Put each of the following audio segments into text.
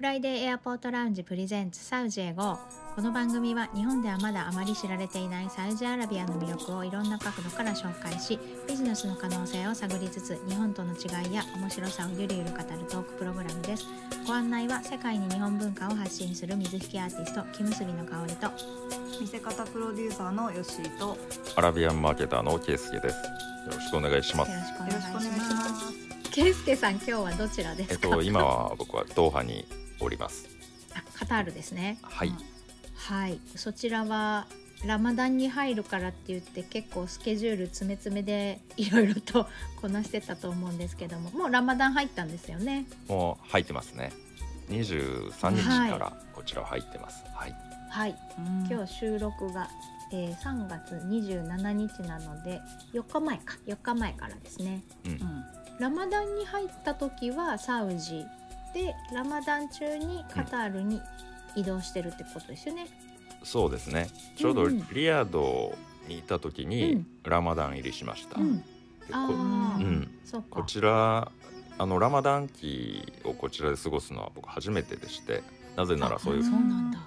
フライデーエアポートラウンジプレゼンツサウジへ GO この番組は日本ではまだあまり知られていないサウジアラビアの魅力をいろんな角度から紹介しビジネスの可能性を探りつつ日本との違いや面白さをゆるゆる語るトークプログラムですご案内は世界に日本文化を発信する水引アーティスト木結びの香りと見せ方プロデューサーのヨッシーとアラビアンマーケターのケイスケです。よろしくお願いします。よろしくお願いします。ケイスケさん今日はどちらですか、えっと今は僕はドーハにおります。あカタールですねはい。うんはいそちらはラマダンに入るからって言って結構スケジュール詰め詰めでいろいろとこなしてたと思うんですけどももうラマダン入ったんですよねもう入ってますね。23日からこちらは入ってます。はい。はいうん今日収録が、えー3月27日なので4日前か4日前からですねうん。うんラマダンに入った時はサウジでラマダン中にカタールに移動してるってことですよね、そうですね。ちょうどリヤドにいた時うにん。ラマダン入りしました。うん。うん。こちらあのラマダン期をこちらで過ごすのは僕初めてでして、なぜならそういう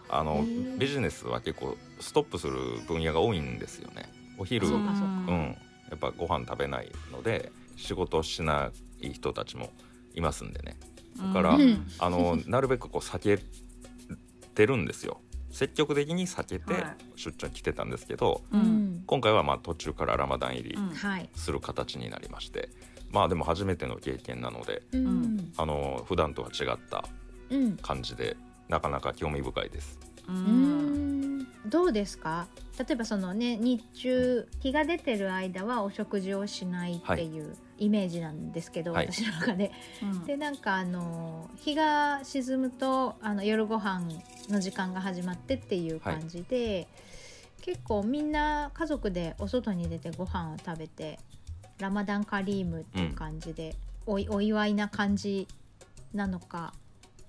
あのビジネスは結構ストップする分野が多いんですよね。お昼そうん、やっぱご飯食べないので仕事をしない人たちもいますんでねだからうん。あのなるべくこう避けてるんですよ。積極的に避けてはい。出張に来てたんですけど、ううん。ん今回はまあ途中からラマダン入りうん。はい、する形になりまして、まあでも初めての経験なのでうん。うん。あの普段とは違ったうん。感じでなかなか興味深いです。ううんん。どうですか？例えばそのね日中日が出てる間はお食事をしないっていうイメージなんですけど、はい。私の中で。でなんかあの日が沈むとあの夜ご飯の時間が始まってっていう感じで、結構みんな家族でお外に出てご飯を食べてラマダンカリームっていう感じで、おいお祝いな感じなのか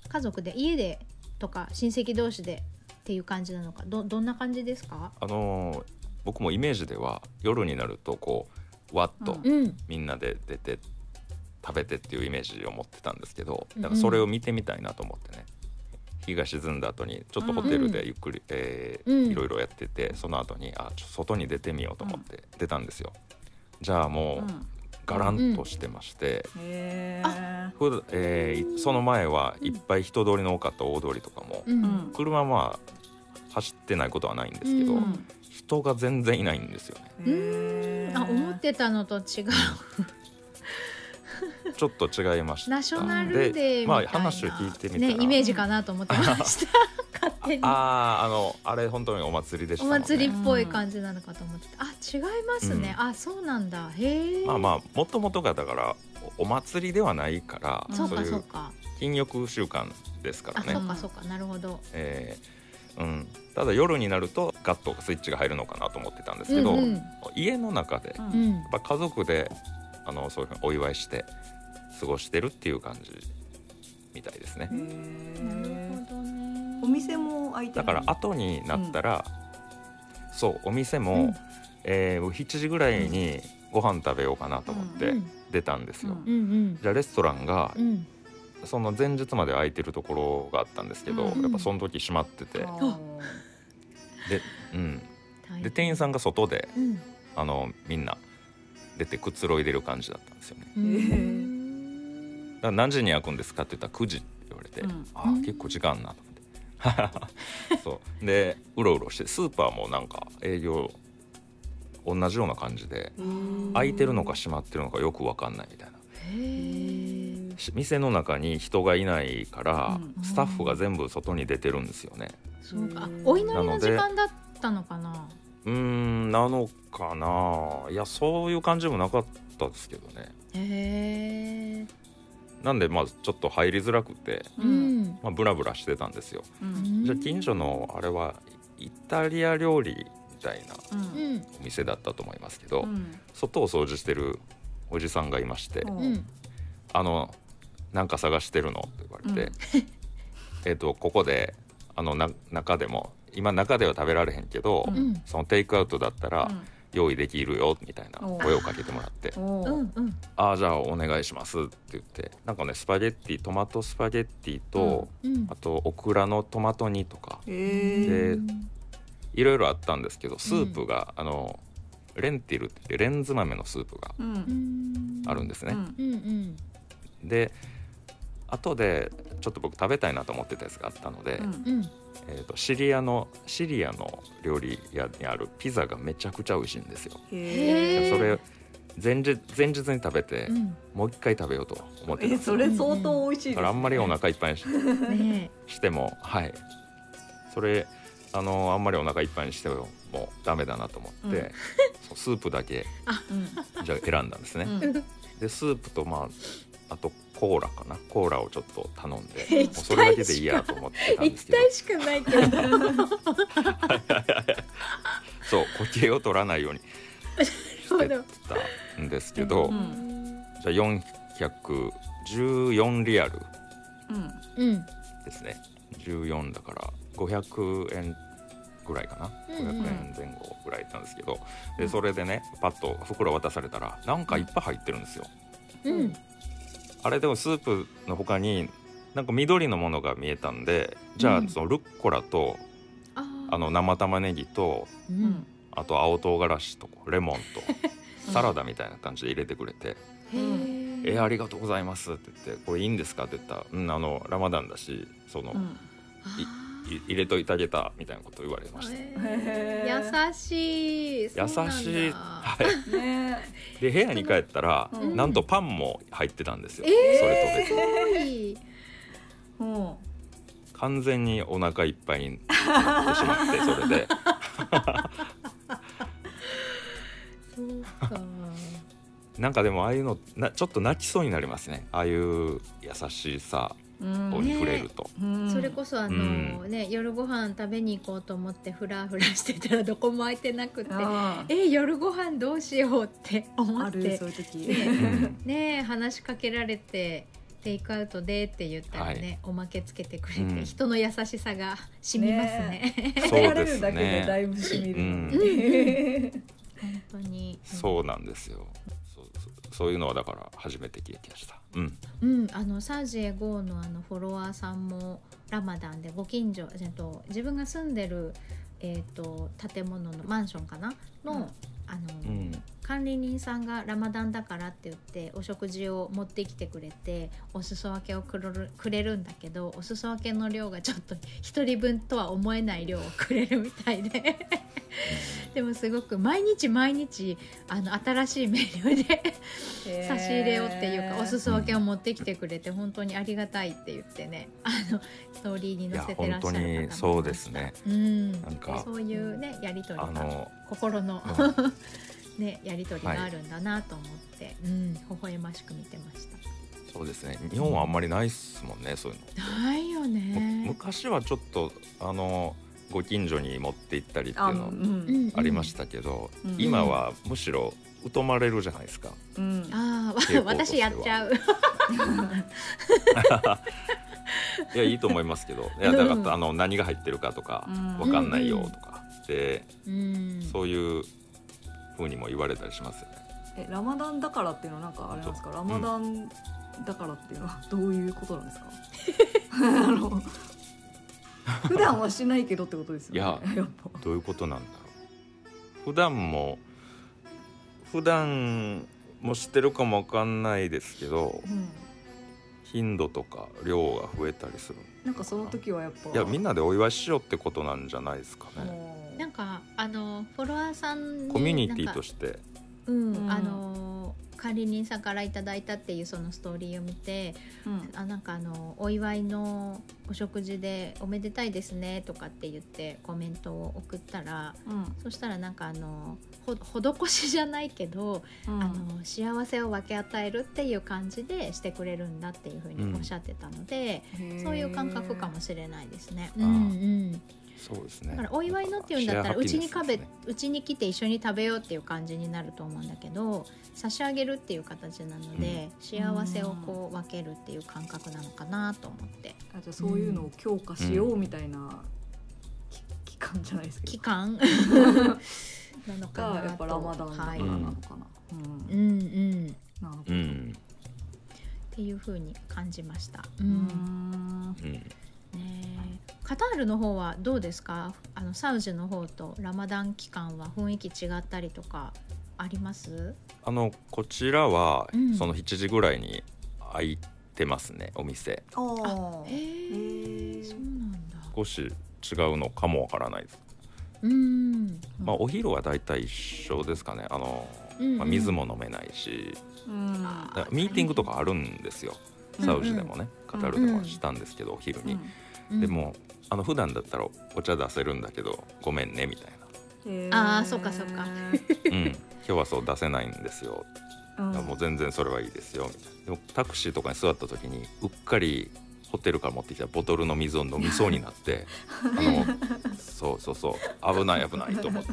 家族で家でとか親戚同士でっていう感じなのかどどんな感じですか？あの僕もイメージでは夜になるとこうわっとうん。うん。みんなで出て食べてっていうイメージを持ってたんですけどうん。だからそれを見てみたいなと思ってね。日が沈んだ後にちょっとホテルでゆっくり、えーうん。いろいろやっててその後にあちょ外に出てみようと思って出たんですよ。じゃあもうガランとしてまして、へふだえーその前はいっぱい人通りの多かった大通りとかも、うん。うん。車はまあ走ってないことはないんですけど、うん人が全然いないんですよね。えあ思ってたのと違う。ちょっと違いました。ナショナルデーまあ話を聞いてみたら。ね、イメージかなと思ってました。勝手に。あああのあれ本当にお祭りでしたね。祭りっぽい感じなのかと思ってた。あ違いますね、あそうなんだ。へえまあまあもともとがだからおお祭りではないから、そうかいそうか。禁欲習慣ですからあ、ねそうかそうか。なるほど。えーうん、ただ夜になるとガッとスイッチが入るのかなと思ってたんですけど、うんうん。家の中でやっうんぱ家族であのそういうふうにお祝いして過ごしてるっていう感じみたいですね。なるほどね。お店も開いてだから後になったら、そうお店も、うん。えー7時ぐらいにご飯食べようかなと思ってうん出たんですよ。うんうんうん。じゃあレストランがうんその前日まで空いてるところがあったんですけど、うん。やっぱその時閉まってて、で,、うん、で店員さんが外でうん。あのみんな出てくつろいでる感じだったんですよね。うん。だから何時に開くんですかって言ったら9時って言われて、うん。ああ結構時間あんなと思って。そう。でうろうろしてスーパーもなんか営業同じような感じで開いてるのか閉まってるのかよく分かんないみたいな店の中に人がいないから、うん。スタッフが全部外に出てるんですよね。そうか。お祈りの時間だったのかな？うーんなのかな？いやそういう感じもなかったですけどね。へえなんでまあちょっと入りづらくて、ううん。んまあ、ブラブラしてたんですよ。うん。じゃあ近所のあれはイタリア料理みたいなお店だったと思いますけど、うん。外を掃除してるおじさんがいましてうんうん「あのなんか探してるの?」って言われて「えっとここであのな中でも今中では食べられへんけど、そのテイクアウトだったら、用意できるよみたいなお声をかけてもらって。おー。うんうん「ああじゃあお願いします」って言って。なんかねスパゲッティトマトスパゲッティと、うん。あとオクラのトマト煮とか。でいろいろあったんですけどスープが、あのレンティルってレンズ豆のスープがあるんですね。で後でちょっと僕食べたいなと思ってたやつがあったので、うん。うん。えー、とシリアのシリアの料理屋にあるピザがめちゃくちゃ美味しいんですよ。それ前日前日に食べて、うん。もう一回食べようと思ってた。んえですよそれ相当美味しいですね。あんまりお腹いっぱいにしねしてもはい。それあのあんまりお腹いっぱいにしてももうダメだなと思って、うん。スープだけうん。じゃあ選んだんですね。うん。でスープとまああとコーラかな。コーラをちょっと頼んで それだけでいいやと思ってたんですけど。液体しかないけど。そう呼吸を取らないようにしてたんですけど、うんじゃあ414リアルうん。うんですね。14だから500円ぐらいかな、うんうん。500円前後ぐらいなんですけど。でそれでねパッと袋渡されたらなんかいっぱい入ってるんですよ。うんあれでもスープの他になんか緑のものが見えたんでじゃうんあそのルッコラとああの生玉ねぎとううん。んあと青唐辛子とレモンと サラダみたいな感じで入れてくれてへ「ええーありがとうございます」って言って「これいいんですか?」って言ったら「うんあのラマダンだしその、うん。い入れといてあげた」みたいなこと言われました。優しい。優しい、はい、ねで部屋に帰ったら、うん。なんとパンも入ってたんですよ、えーそれと別に。すごい。うん。完全にお腹いっぱいになってしまってそれで。そうか。なんかでもああいうのなちょっと泣きそうになりますね。ああいう優しさ。うんに触れると、うん。それこそあの、ね夜ご飯食べに行こうと思ってフラフラしてたらどこも空いてなくてあえ夜ご飯どうしようって思ーあるってそういう時。うん。ね話しかけられてテイクアウトでって言ったらね、はい。おまけつけてくれて、うん。人の優しさが染みますね。そうでするだいぶしみる。うん。本当に。そうなんですよ。そうそうそういうのはだから初めて経験したうん。うん、あのサージエゴーのあのフォロワーさんもラマダンでご近所、えっと、自分が住んでる、えっと、建物のマンションかな？の,、うん。あのうん管理人さんがラマダンだからって言ってお食事を持ってきてくれてお裾分けをくれるくれるんだけどお裾分けの量がちょっと1人分とは思えない量をくれるみたいで。でもすごく毎日毎日あの新しいメニューで差し入れをっていうかお裾分けを持ってきてくれて本当にありがたいって言ってねあのストーリーに載せてら本当っしゃる方もいました。にそうですね。うん、なんかそういうねやり取りの心の。うんねやり取りがあるんだなと思って、うん微笑ましく見てました。そうですね。日本はあんまりないっすもんねそういうの。ないよむね昔はちょっとあのご近所に持って行ったりっていうのありましたけど、うん今はむしろ疎まれるじゃないですか。うん。あ傾あ 私やっちゃう。いやいいと思いますけど。いやだからあの何が入ってるかとかうん。わかんないよとか、でうん。そういう風にも言われたりしますよね。えラマダンだからっていうのはなんかあれなんですかラマダンだからっていうのはどういうことなんですか？あの普段はしないけどってことですよね。いややっぱ。どういうことなんだろう。普段も普段も知ってるかもわかんないですけどうん。頻度とか量が増えたりする。な。んかその時はやっぱ。いやみんなでお祝いしようってことなんじゃないですかね。なんかあのフォロワーさんにコミュニティとして。うん、うん。あの管理人さんからいただいたっていうそのストーリーを見てうん。あなんかあのお祝いのお食事でおめでたいですねとかって言ってコメントを送ったらうん。そしたらなんかあのほ施しじゃないけど、うん。あの幸せを分け与えるっていう感じでしてくれるんだっていうふうにおっしゃってたので、そういう感覚かもしれないですね。うんうんそうですね。だからお祝いのっていうんだったらうちにうちに来て一緒に食べようっていう感じになると思うんだけど差し上げるっていう形なので、幸せをこう分けるっていう感覚なのかなと思って。あじゃあそういうのを強化しようみたいなき期間じゃないですけど。期間？なのかなと。がやっぱラマダンだからはい、なのかな、うんうん。うん。なるほど。うん。っていう風に感じました。ううんん。うんカタールの方はどうですか？あのサウジの方とラマダン期間は雰囲気違ったりとかあります？あのこちらは、うん。その7時ぐらいに開いてますねお店。あー。へえへそうなんだ。少し違うのかもわからないです、うん。まあお昼はだいたい一緒ですかね。あの、うんうん。まあ、水も飲めないし。うん。ミーティングとかあるんですよ。サウジでもね、カタールでもしたんですけど、お昼に、うん。でもあの普段だったらお茶出せるんだけどごめんねみたいへあーそっかそっか。な、うん、今日はそう出せないんですよ。もう全然それはいいですよみたいな。でもタクシーとかに座った時にうっかりホテルから持ってきたボトルの水を飲みそうになって あのそうそうそう。危ない危ないと思って。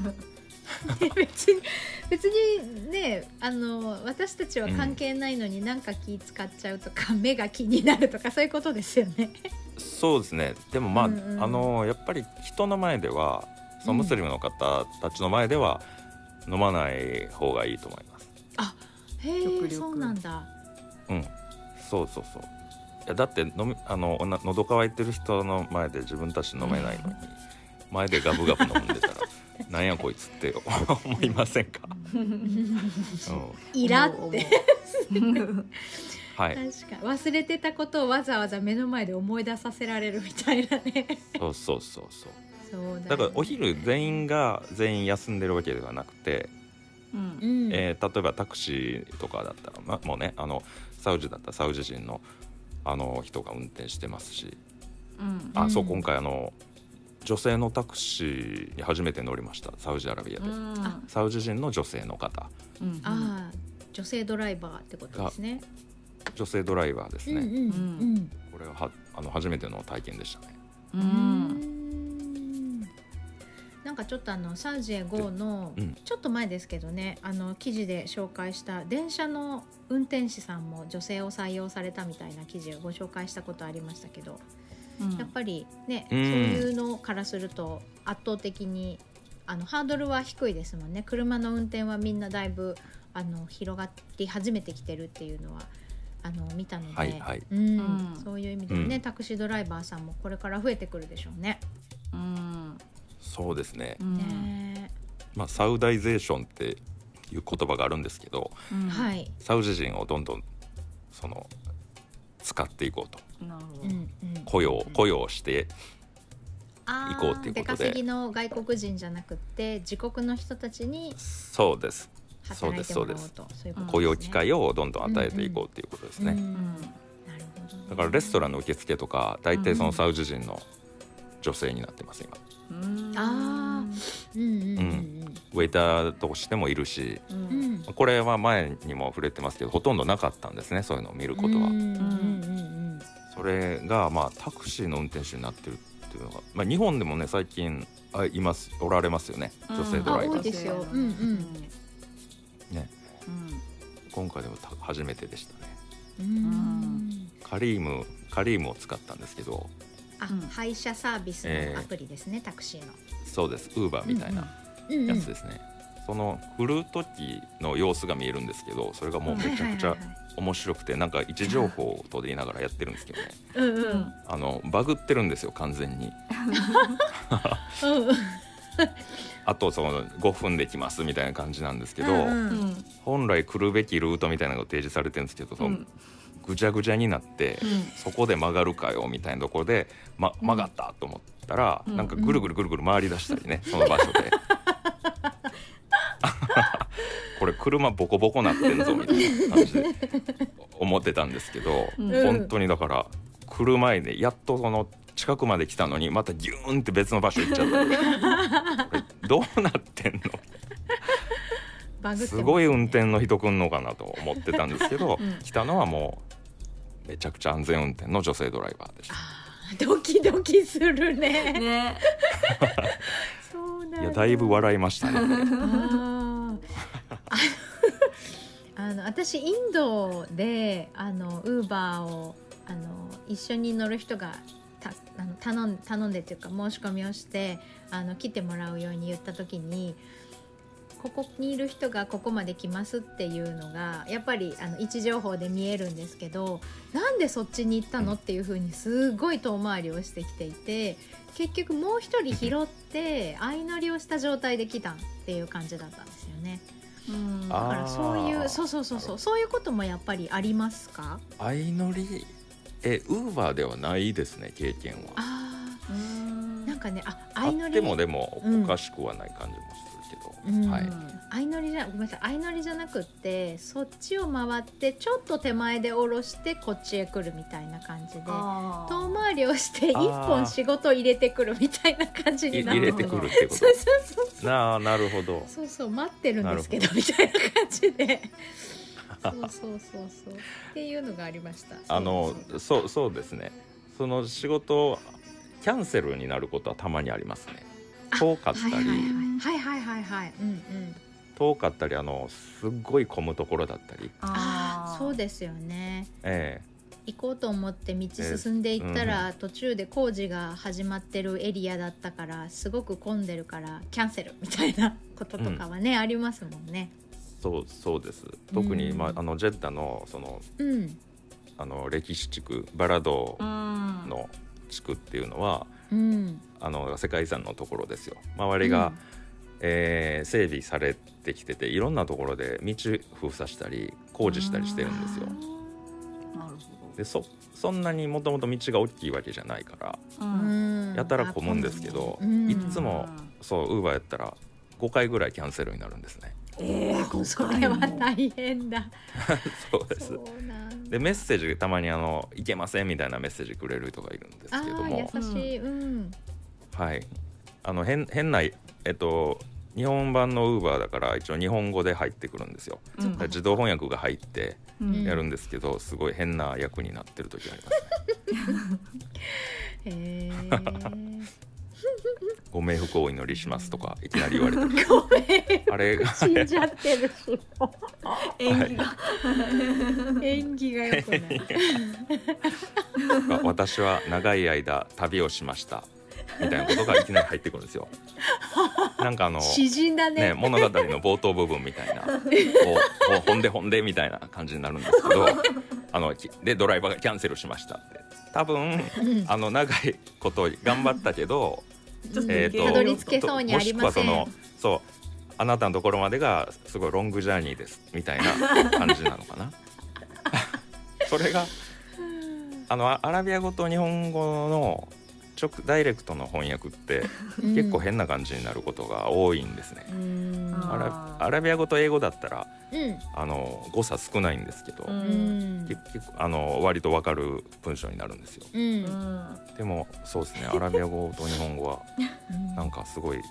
別に別にねあの私たちは関係ないのになんか気使っちゃうとか、目が気になるとかそういうことですよね。そうですね。でもまあ、うんうん。あのやっぱり人の前ではそのムスリムの方たちの前では飲まない方がいいと思います。へえそうなんだ。うん。そうそうそう。いやだって飲みあのおな喉乾いてる人の前で自分たち飲めないのに前でガブガブ飲んでたら なんやこいつって思いませんか、うん、イラってはい。確か忘れてたことをわざわざ目の前で思い出させられるみたいなね。そうそうそうそう。そうだ,、ね、だからお昼全員が全員休んでるわけではなくて、うん。うん、えー例えばタクシーとかだったら、ま、もうねあのサウジだったらサウジ人のあの人が運転してますし。うん。あ、そううん今回あの女性のタクシーに初めて乗りました。サウジアラビアで、うん。サウジ人の女性の方。うん。ああ女性ドライバーってことですね。女性ドライバーですね、うんうんうん。これははあの初めての体験でしたね。ううん。んなんかちょっとあのサウジへ GO のうん。ちょっと前ですけどねあの記事で紹介した電車の運転士さんも女性を採用されたみたいな記事をご紹介したことありましたけどうん。やっぱりね、うん。そういうのからすると圧倒的にあのハードルは低いですもんね。車の運転はみんなだいぶあの広がり始めてきてるっていうのはあの見たので、はいはい。うんうんそういう意味でね、うん。タクシードライバーさんもこれから増えてくるでしょうね。うん。そうですね、うん。ね。まあ、サウダイゼーションっていう言葉があるんですけどうん。はい、サウジ人をどんどんその使っていこうと。雇用雇用してあー行こうっていうことで。出稼ぎの外国人じゃなくって自国の人たちにそうですそうですそうです。雇用機会をどんどん与えていこうっていうことですね、だからレストランの受付とか大体そのサウジ人の女性になってます今。うんあうんうん。うん。ウェイターとしてもいるしこれは前にも触れてますけどほとんどなかったんですねそういうのを見ることは、それがまあタクシーの運転手になってるっていうのが、まあ、日本でもね最近あいますおられますよね女性ドライバー今回でもた初めてでしたね。うん。うんカリームカリームを使ったんですけど。あうん。配車サービスのアプリですねタクシーの。そうです。ウーバーみたいなうんやつですね、その振る時の様子が見えるんですけどそれがもうめちゃくちゃ面白くてなんか位置情報とで言いながらやってるんですけどね。うんうん。うんうんあのバグってるんですよ完全に。うん あとその5分で来ますみたいな感じなんですけど、うんうん。うん本来来るべきルートみたいなのが提示されてるんですけど、うん。ぐちゃぐちゃになって、そこで曲がるかよみたいなところで、ま、曲がったと思ったら、うん。なんかぐるぐるぐるぐる回り出したりね、その場所で。これ車ボコボコなってんぞみたいな感じで思ってたんですけど、うん。うん。本当にだから来る前でやっとその近くまで来たのにまたギューンって別の場所行っちゃった。どうなってんの？すすごい運転の人来んのかなと思ってたんですけど、うん。来たのはもうめちゃくちゃ安全運転の女性ドライバーでした。ドキドキするね。ね。そうなんいやだいぶ笑いましたね。あの私インドであのウーバーをあの一緒に乗る人がたあの頼ん頼んでっていうか申し込みをしてあの来てもらうように言った時にここにいる人がここまで来ますっていうのがやっぱりあの位置情報で見えるんですけどなんでそっちに行ったのっていうふうにすごい遠回りをしてきていて結局もう一人拾って相乗りをした状態で来たっていう感じだったんですよね。うん。だからそういうそうそうそうそうそういうこともやっぱりありますか？相乗りえウーバーではないですね経験は。あなんかねああ相乗り。ってもでもうんおかしくはない感じもするけど、うん。はい。相乗りじゃごめんなさい。相乗りじゃなくってそっちを回ってちょっと手前で下ろしてこっちへ来るみたいな感じで遠回りをして一本仕事入れてくるみたいな感じいになって入れてくるってこそうそうそうとなあなるほど。そうそう待ってるんですけど。みたいな感じでそうそうそうそう。っていうのがありました。あのそうそうですね。その仕事キャンセルになることはたまにありますね。遠かったり、はいはいはいはい。うんうん。遠かったりあのすっごい混むところだったり、ああそうでですよね。え行こうと思って道進んでいったら、途中で工事が始まってるエリアだったからすごく混んでるからキャンセルみたいなこととかはね、ありますもんね。えそうそうです。特に、うん。まあ、あのジェッダのそのうん。あの歴史地区バラドうんの地区っていうのは、うん。あの世界遺産のところですよ。周りが、えー整備されてきてていろんなところで道封鎖したり工事したりしてるんですよ。でそそんなにもともと道が大きいわけじゃないからやたら混むんですけどうん。いつもそうウーバーやったら5回ぐらいキャンセルになるんですねええー、それは大変だ。そうです。でメッセージたまにあの「いけません」みたいなメッセージくれる人がいるんですけども。優しい、うん、はい。あの変変なえっと日本版のウーバーだから一応日本語で入ってくるんですよ。うん。自動翻訳が入ってうん。やるんですけど、すごい変な役になってる時ありますね。へえ。ご冥福をお祈りしますとか いきなり言われてごめんあれ死んじゃってる演技が、う演技が良くない。私は長い間旅をしました。みたいなことがいきなり入ってくるんですよ。なんかあの詩人だね。ね、物語の冒頭部分みたいな「おおほんでほんで」みたいな感じになるんですけどあのきでドライバーがキャンセルしましたって。多分うん。あの長いこと頑張ったけど、えーとたどり着けそうにありません。もしくはそのそうあなたのところまでがすごいロングジャーニーですみたいな 感じなのかな。それがあのアアラビア語と日本語の直ダイレクトの翻訳ってうん。結構変な感じになることが多いんですね。うん。アあラアラビア語と英語だったらうん。あの誤差少ないんですけど、結局あの割とわかる文章になるんですよ。でもそうですねアラビア語と日本語は なんかすごい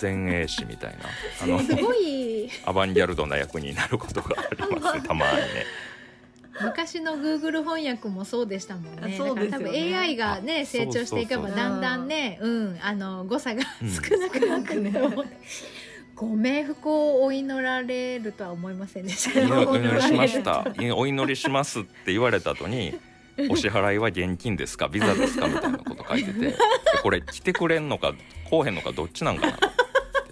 前衛詞みたいなあのすごい。アバンギャルドな役になることがありますねたまにね。昔の Google 翻訳もそうでしたもんね。そうですよね多分 AI がねあ成長していけばだんだんね、うん、あの誤差がうん少なくなっていくと思う。ご冥福をお祈られるとは思いませんでした。お祈りしました。お祈りしますって言われた後に。お支払いは現金ですかビザですかみたいなこと書いててでこれ来てくれんのか来おへんのかどっちなんかなって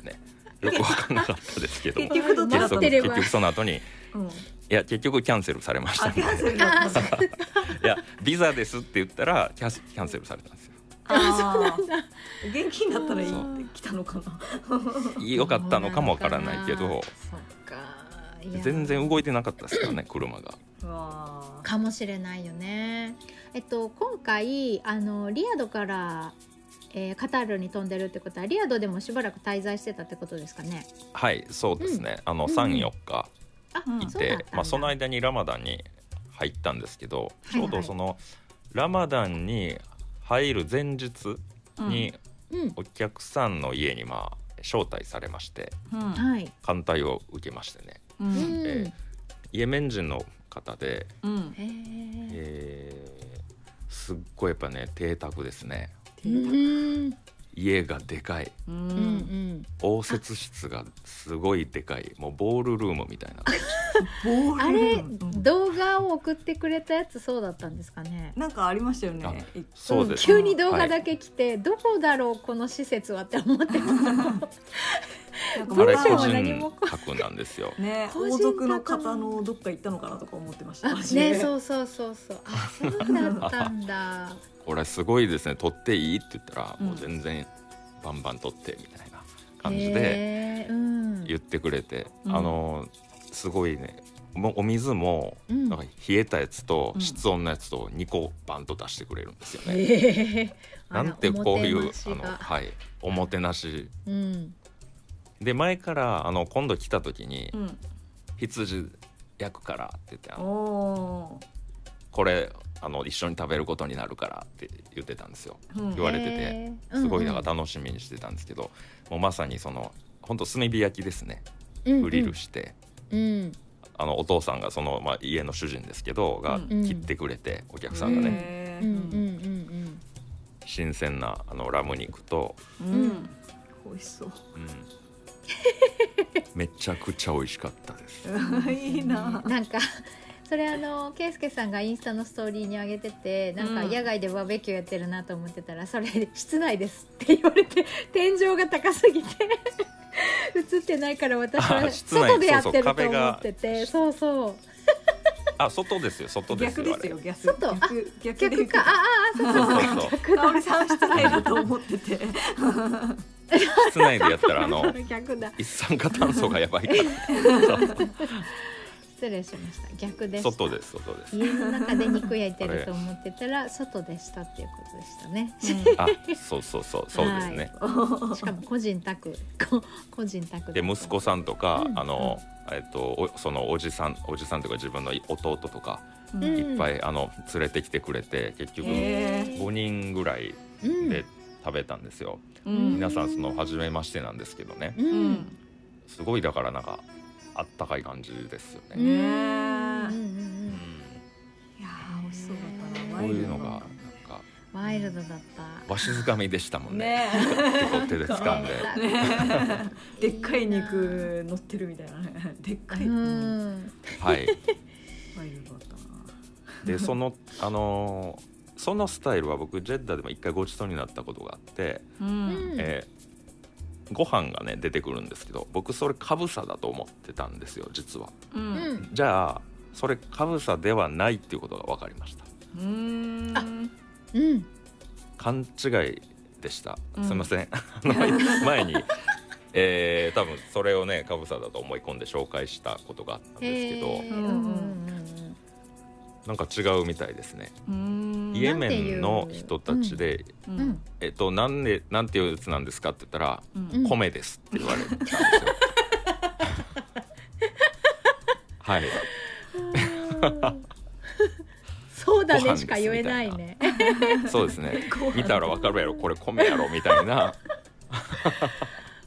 ねよく分かんなかったですけど 結局結局その後にいうんや結局キャンセルされました。あキャンセルだあーった。そういやビザですって言ったらキャスキャンセルされたんですよ。あー。現金だ。ったらいいって来たのかな。よかったのかもわからないけど。そっか。いや。全然動いてなかったですからね車が。かもしれないよね。えっと今回あのリアドから、えーカタールに飛んでるってことはリアドでもしばらく滞在してたってことですかね。はいそうですね、あのうん34日あ、うんいて、まあ、その間にラマダンに入ったんですけど、ちょうどそのラマダンに入る前日にうん。お客さんの家にまあ招待されまして。艦隊を受けましてね。ううん。ん。えイエメン人の方で、うん。えーすっごいやっぱね邸宅ですね。うん家がでかい。ううんうん。ん。応接室がすごいでかい。もうボールルームみたいな。ボールあれうん動画を送ってくれたやつそうだったんですかね？なんかありましたよあねい。そうです、急に動画だけ来て、どこだろうこの施設はって思ってたなんかあれまた個どうしても何も人格なんですよ。ね個人王族の方のどっか行ったのかなとか思ってました。ねそうそうそうそう。あそうだったんだ これすごいですね。撮っていい？って言ったら、うん。もう全然バンバン撮ってみたいな感じで言ってくれて、うん。あのすごいね。お水もうん。なんか冷えたやつとうん。室温のやつと2個バンと出してくれるんですよね。へえなんてこういうああのはい。おもてなし。うん。で前からあの今度来た時にうん「羊焼くから」って言ってあおのおこれあの一緒に食べることになるからって言ってたんですよ。ー、うん。言われててすごいだから楽しみにしてたんですけど、もうまさにその本当炭火焼きですね。うんグリルして、うん。あのお父さんがその、まあ、家の主人ですけどがうん切ってくれて、お客さんがね、へー。うんうんうん。新鮮なあのラム肉と、うん、うん。美味しそう。うん。めちゃくちゃ美味しかったです。いいな。なんかそれあの圭介さんがインスタのストーリーに上げててなんかうん。野外でバーベキューやってるなと思ってたら、それ室内ですって言われて天井が高すぎて 映ってないから私はあ室内外でやってるとそうそう壁が。思っててそうそう。あ外ですよ外です逆よですよ逆。外？あ逆逆か。ああそうそうそう。そう逆だ香織さん室内だと思ってて。室内でやったらあの 一酸化炭素がやばいから失礼しました。逆でした。外です外です。家の中で肉焼いてると思ってたら外でしたっていうことでしたね。あそうそうそうそうですね。しかも個人宅。こ個人宅で息子さんとか、うんあの、えっとおそのおじさんおじさんというか自分の弟とかいっぱい、あの連れてきてくれて結局へー。5人ぐらいうん。で食べたんですよ、うん。皆さんその初めましてなんですけどね。ううんん。すごいだからなんかあったかい感じですよね、うんうんうんねうんうん。いやー美味しそうだったな。こういうのがなんかワイルドだった。わしづかみでしたもたんね。ね手で掴んで。ねねでっかい肉乗ってるみたいなね。でっかい、うん。はい。ワイルドだったな。でそのあのーそのスタイルは僕ジェッダでも一回ごちそうになったことがあって、ううんん。えーご飯がね出てくるんですけど僕それかぶさだと思ってたんですよ実は。ううん。んじゃあそれかぶさではないっていうことが分かりました。うーん。あうん。勘違いでした、うん。すいません。あの前にえー多分それをねかぶさだと思い込んで紹介したことがあったんですけどなんか違うみたいですね。うーんイエメンの人たちでううんんえっと、なんで、なんていうやつなんですかって言ったら、うんうん米ですって言われたんですよ。はい、うんそうだねしか言えないねそうですね。見たらわかるやろ、これ米やろみたいな。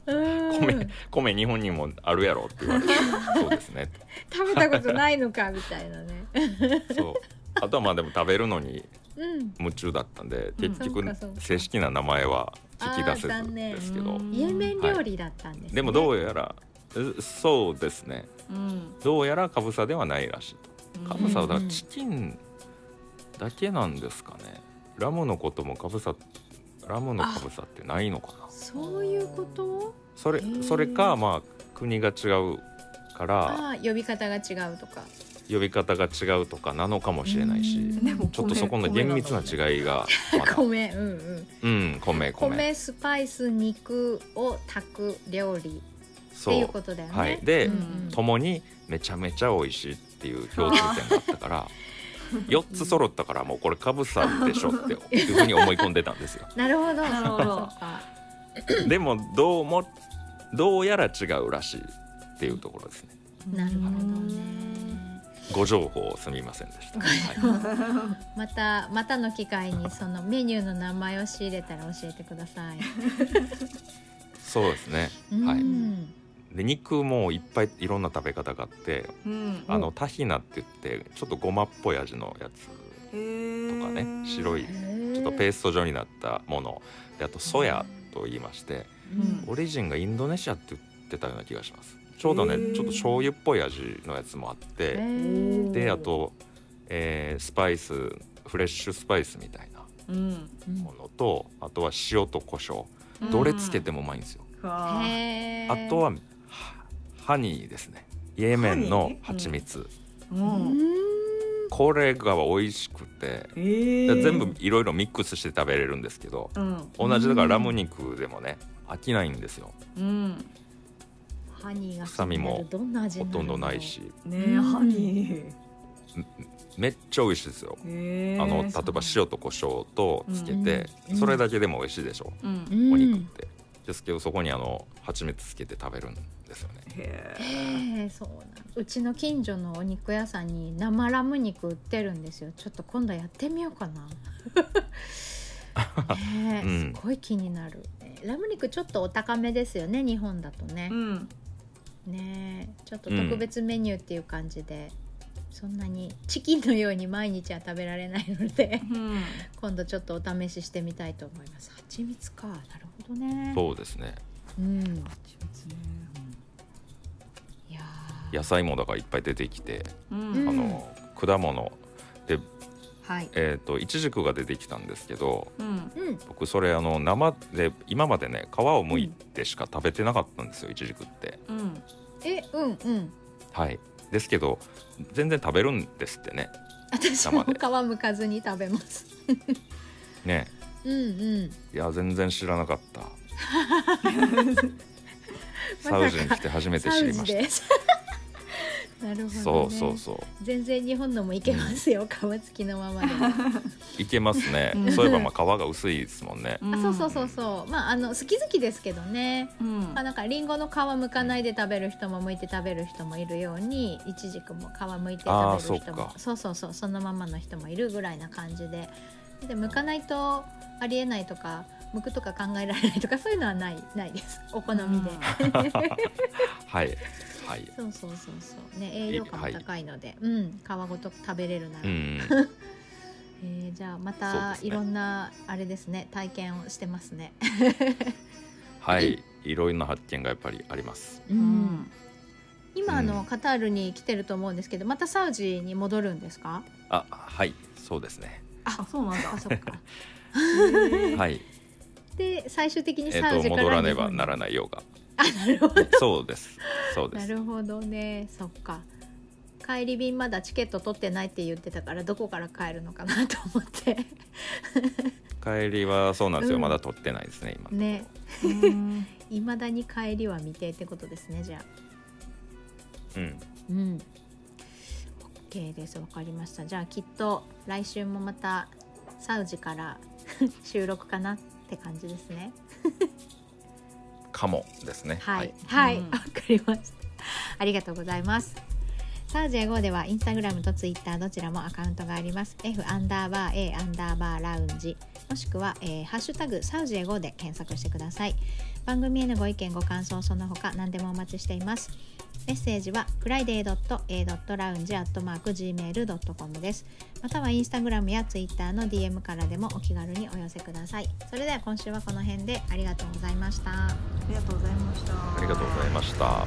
うん米、米日本にもあるやろって言われて。そうですね。食べたことないのかみたいなねそう。あとはまあでも食べるのにうん。夢中だったんで、結そ局正式な名前は聞き出せずですけど。うん。イエメン料理だったんですね。でもどうやら、うそうですね。うん。どうやらかぶさではないらしいと。かぶさはだからうんチキンだけなんですかね。ラムのこともかぶさラムのかぶさってないのかな。そういうこと？それそれかまあ国が違うから。呼び方が違うとか呼び方が違うとかなのかもしれないしうん。でもちょっとそこの厳密な違いが米うんうん。うん米米。米スパイス肉を炊く料理。っていうそうことだよね。はい。で共にめちゃめちゃ美味しいっていう共通点があったから 4つ揃ったからもうこれかぶさでしょっていうふうに思い込んでたんですよ。なるほどなるほど。でもどうもどうやら違うらしいっていうところですね。なるほどねご情報すみませんでした、は またまたの機会にそのメニューの名前を仕入れたら教えてください。い、そうですね。はい。うんで肉もいっぱいいろんな食べ方があってうん。あのタヒナって言ってちょっとごまっぽい味のやつとかね白いちょっとペースト状になったもの。であとソヤと言いましてうん。オリジンがインドネシアって言ってたような気がしますちょうどねちょっと醤油っぽい味のやつもあってであと、えースパイスフレッシュスパイスみたいなうん。うんものとあとは塩と胡椒。どれつけてもうまいんですよ。うわー。へー。あとははハニーですね。イエメンの蜂蜜、ううん。んこれが美味しくて、えー、全部いろいろミックスして食べれるんですけどうん。同じだからラム肉でもね飽きないんですよ臭みもほとんどないし。ねハニー。めっちゃ美味しいですよ。あの例えば塩と胡椒とつけて、うんそれだけでも美味しいでしょ、うん。うんお肉って。ですけどそこにあの蜂蜜つけて食べるんですよね。へえ。そうなんうちの近所のお肉屋さんに生ラム肉売ってるんですよ。ちょっと今度やってみようかな。ねえ、うん。すごい気になる。ラム肉ちょっとお高めですよね日本だとね。う、んね。えちょっと特別メニューっていう感じで、そんなにチキンのように毎日は食べられないのでうん。今度ちょっとお試ししてみたいと思います。蜂蜜か。なるほどね。そうですね。うん。蜂蜜ね。いやー。野菜もだからいっぱい出てきて、うん。うん。あの果物。ではい。えー、とイチジクが出てきたんですけどうん。うん僕それあの生で今までね皮を剥いてしか食べてなかったんですよイチジクって。うん。えうんうん。はい。ですけど全然食べるんですってね。私も皮むかずに食べます。ね。うんうん。いや全然知らなかった。サウジに来て初めて知りました、なるほど、ね、そうそうそう。全然日本のもいけますよ、皮付きのままでも。いけますね、うん。そういえばまあ皮が薄いですもんね、あそうそうそうそう。まああの好き好きですけどね。うん。まあ、なんかリンゴの皮むかないで食べる人も剥いて食べる人もいるようにいちじくも皮むいて食べる人もそうそうそうそのままの人もいるぐらいな感じで。で剥かないとありえないとか剥くとか考えられないとかそういうのはないないです。お好みで、はいはい。そうそうそうそう。ね栄養価も高いので、うん。皮ごと食べれるなら、うん えーじゃあまたいろんなあれですね。体験をしてますね。はい。いろいろな発見がやっぱりあります。ううん。ん今あの、うん。カタールに来てると思うんですけどまたサウジに戻るんですか？あはい。そうですね。あそうなんだ。あそっか。はい。で最終的にえっ、とサウジから戻らねばならないようがあなるほど。そうです。そうです。なるほどね。そっか。帰り便まだチケット取ってないって言ってたからどこから帰るのかなと思って。帰りはそうなんですよ、うん。まだ取ってないですね今ね。うん。いまだに帰りは未定ってことですねじゃあ。うん。うん。OK です。わかりました。じゃあきっと来週もまたサウジから 収録かなって感じですねかもですね。はい。はい。うん。わ、かりました。ありがとうございます。サウジエゴではインスタグラムとツイッターどちらもアカウントがあります。F アンダーバー A アンダーバーラウンジもしくは、えーハッシュタグサウジエゴで検索してください。番組へのご意見ご感想その他何でもお待ちしています。メッセージは friday.a.lounge.gmail.com です。またはインスタグラムやツイッターの DM からでもお気軽にお寄せください。それでは今週はこの辺でありがとうございました。ありがとうございました。ありがとうございました